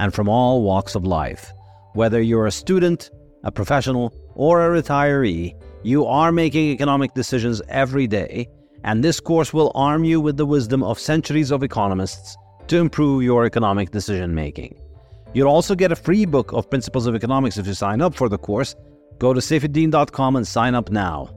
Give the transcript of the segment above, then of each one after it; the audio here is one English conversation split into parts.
and from all walks of life. Whether you're a student, a professional, or a retiree, you are making economic decisions every day, and this course will arm you with the wisdom of centuries of economists to improve your economic decision making. You'll also get a free book of Principles of Economics if you sign up for the course. Go to saifedean.com and sign up now.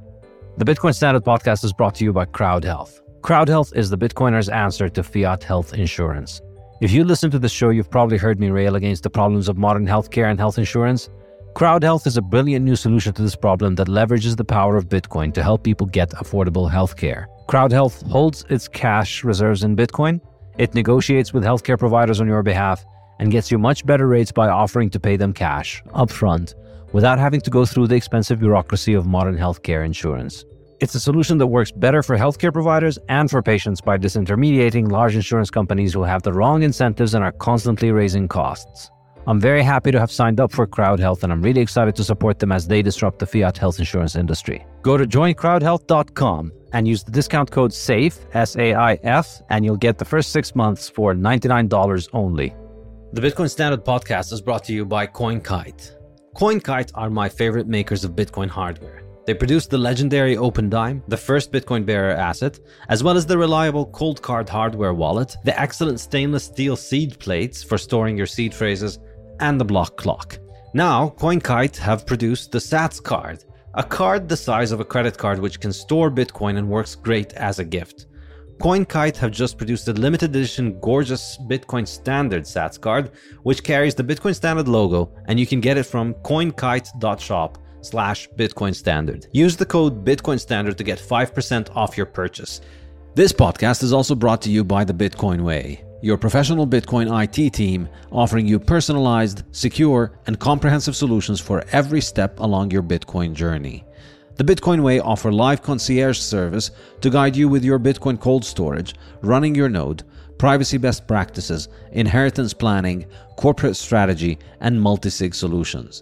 The Bitcoin Standard podcast is brought to you by Crowd Health. Crowd Health is the Bitcoiner's answer to fiat health insurance. If you listen to the show, you've probably heard me rail against the problems of modern healthcare and health insurance. Crowd Health is a brilliant new solution to this problem that leverages the power of Bitcoin to help people get affordable healthcare. Crowd Health holds its cash reserves in Bitcoin. It negotiates with healthcare providers on your behalf and gets you much better rates by offering to pay them cash upfront without having to go through the expensive bureaucracy of modern healthcare insurance. It's a solution that works better for healthcare providers and for patients by disintermediating large insurance companies who have the wrong incentives and are constantly raising costs. I'm very happy to have signed up for Crowd Health and I'm really excited to support them as they disrupt the fiat health insurance industry. Go to joincrowdhealth.com and use the discount code SAIF, S A I F, and you'll get the first six months for $99 only. The Bitcoin Standard podcast is brought to you by CoinKite. CoinKite are my favorite makers of Bitcoin hardware. They produced the legendary OpenDime, the first Bitcoin bearer asset, as well as the reliable Coldcard hardware wallet, the excellent stainless steel seed plates for storing your seed phrases, and the block clock. Now, CoinKite have produced the Sats card, a card the size of a credit card which can store Bitcoin and works great as a gift. CoinKite have just produced a limited edition gorgeous Bitcoin Standard Sats card, which carries the Bitcoin Standard logo, and you can get it from coinkite.shop slash Bitcoin Standard. Use the code Bitcoin Standard to get 5% off your purchase. This podcast is also brought to you by the Bitcoin Way, your professional Bitcoin IT team offering you personalized, secure, and comprehensive solutions for every step along your Bitcoin journey. The Bitcoin Way offer live concierge service to guide you with your Bitcoin cold storage, running your node, privacy best practices, inheritance planning, corporate strategy, and multi-sig solutions.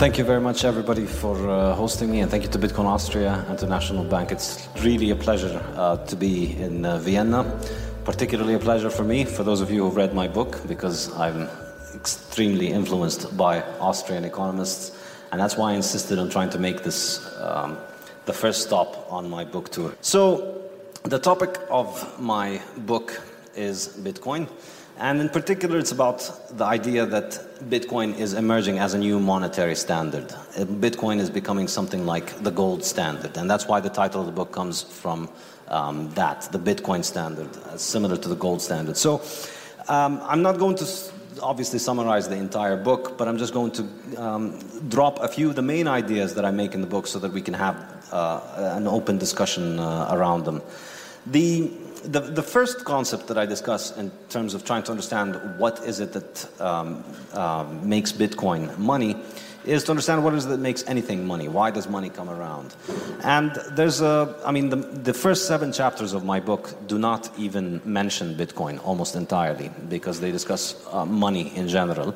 Thank you very much, everybody, for uh, hosting me, and thank you to Bitcoin Austria and to National Bank. It's really a pleasure uh, to be in uh, Vienna. Particularly a pleasure for me, for those of you who've read my book, because I'm extremely influenced by Austrian economists, and that's why I insisted on trying to make this um, the first stop on my book tour. So, the topic of my book is Bitcoin. And in particular, it's about the idea that Bitcoin is emerging as a new monetary standard. Bitcoin is becoming something like the gold standard. And that's why the title of the book comes from um, that, the Bitcoin standard, uh, similar to the gold standard. So um, I'm not going to obviously summarize the entire book, but I'm just going to um, drop a few of the main ideas that I make in the book so that we can have uh, an open discussion uh, around them. The the, the first concept that I discuss in terms of trying to understand what is it that um, uh, makes Bitcoin money is to understand what is it that makes anything money. Why does money come around? And there's a, I mean, the, the first seven chapters of my book do not even mention Bitcoin almost entirely because they discuss uh, money in general.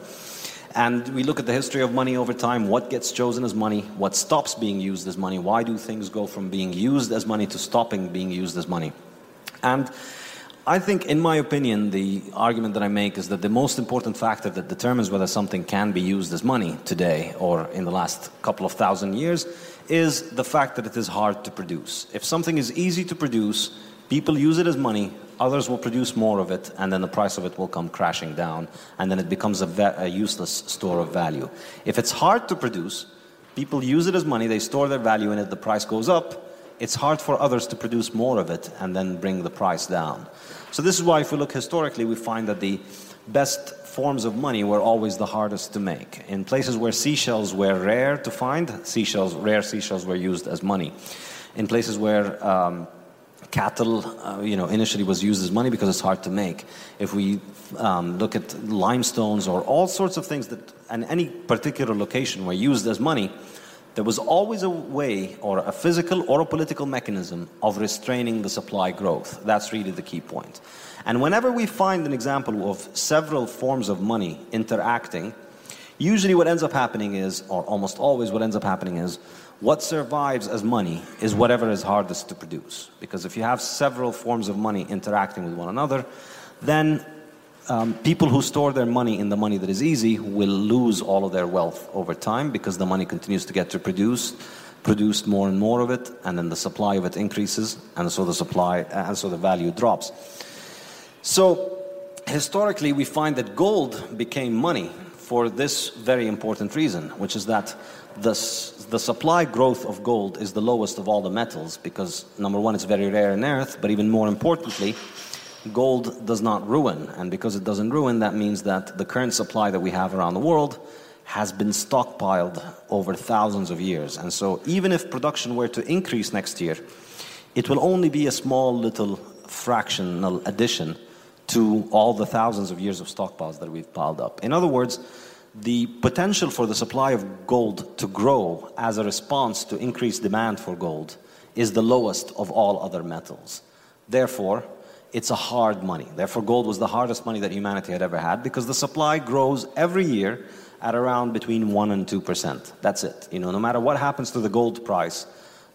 And we look at the history of money over time, what gets chosen as money, what stops being used as money, why do things go from being used as money to stopping being used as money. And I think, in my opinion, the argument that I make is that the most important factor that determines whether something can be used as money today or in the last couple of thousand years is the fact that it is hard to produce. If something is easy to produce, people use it as money, others will produce more of it, and then the price of it will come crashing down, and then it becomes a, a useless store of value. If it's hard to produce, people use it as money, they store their value in it, the price goes up, it's hard for others to produce more of it and then bring the price down. So, this is why, if we look historically, we find that the best forms of money were always the hardest to make. In places where seashells were rare to find, seashells, rare seashells were used as money. In places where um, cattle, uh, you know, initially was used as money because it's hard to make. If we um, look at limestones or all sorts of things that, and any particular location were used as money, there was always a way or a physical or a political mechanism of restraining the supply growth. That's really the key point. And whenever we find an example of several forms of money interacting, usually what ends up happening is, or almost always what ends up happening is, what survives as money is whatever is hardest to produce. Because if you have several forms of money interacting with one another, then um, people who store their money in the money that is easy will lose all of their wealth over time because the money continues to get to produce, produce more and more of it, and then the supply of it increases, and so the supply, and so the value drops. So historically, we find that gold became money for this very important reason, which is that the, the supply growth of gold is the lowest of all the metals because, number one, it's very rare in earth, but even more importantly, gold does not ruin. And because it doesn't ruin, that means that the current supply that we have around the world has been stockpiled over thousands of years. And so, even if production were to increase next year, it will only be a small little fractional addition to all the thousands of years of stockpiles that we've piled up. In other words, the potential for the supply of gold to grow as a response to increased demand for gold is the lowest of all other metals. Therefore, it's a hard money. Therefore, gold was the hardest money that humanity had ever had because the supply grows every year at around between 1 and 2%. That's it. You know, no matter what happens to the gold price,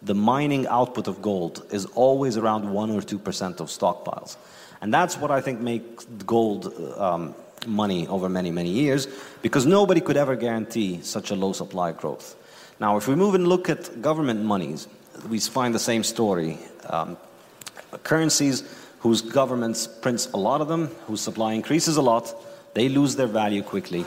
the mining output of gold is always around 1 or 2% of stockpiles. And that's what I think makes gold um, money over many, many years because nobody could ever guarantee such a low supply growth. Now, if we move and look at government monies, we find the same story. Um, currencies whose governments prints a lot of them, whose supply increases a lot, they lose their value quickly.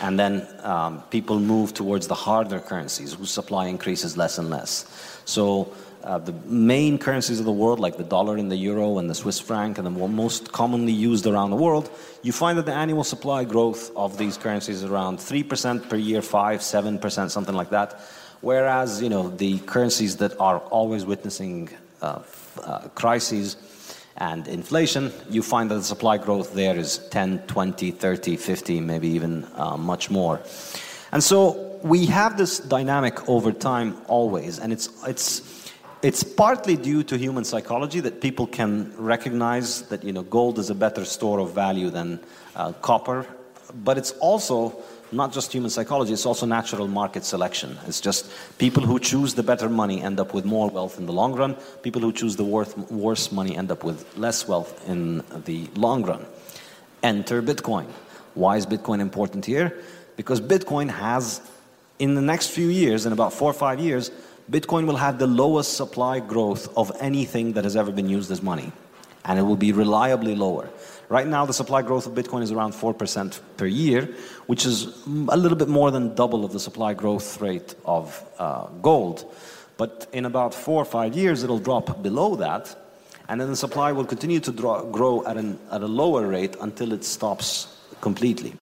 And then um, people move towards the harder currencies whose supply increases less and less. So uh, the main currencies of the world, like the dollar and the euro and the Swiss franc, and the most commonly used around the world, you find that the annual supply growth of these currencies is around 3% per year, 5, 7%, something like that. Whereas, you know, the currencies that are always witnessing uh, uh, crises, and inflation, you find that the supply growth there is 10, 20, 30, 50, maybe even uh, much more. And so we have this dynamic over time always, and it's, it's, it's partly due to human psychology that people can recognize that you know, gold is a better store of value than uh, copper, but it's also not just human psychology, it's also natural market selection. It's just people who choose the better money end up with more wealth in the long run. People who choose the worth, worse money end up with less wealth in the long run. Enter Bitcoin. Why is Bitcoin important here? Because Bitcoin has, in the next few years, in about four or five years, Bitcoin will have the lowest supply growth of anything that has ever been used as money. And it will be reliably lower. Right now, the supply growth of Bitcoin is around 4% per year, which is a little bit more than double of the supply growth rate of uh, gold. But in about four or five years, it'll drop below that, and then the supply will continue to draw, grow at, an, at a lower rate until it stops completely.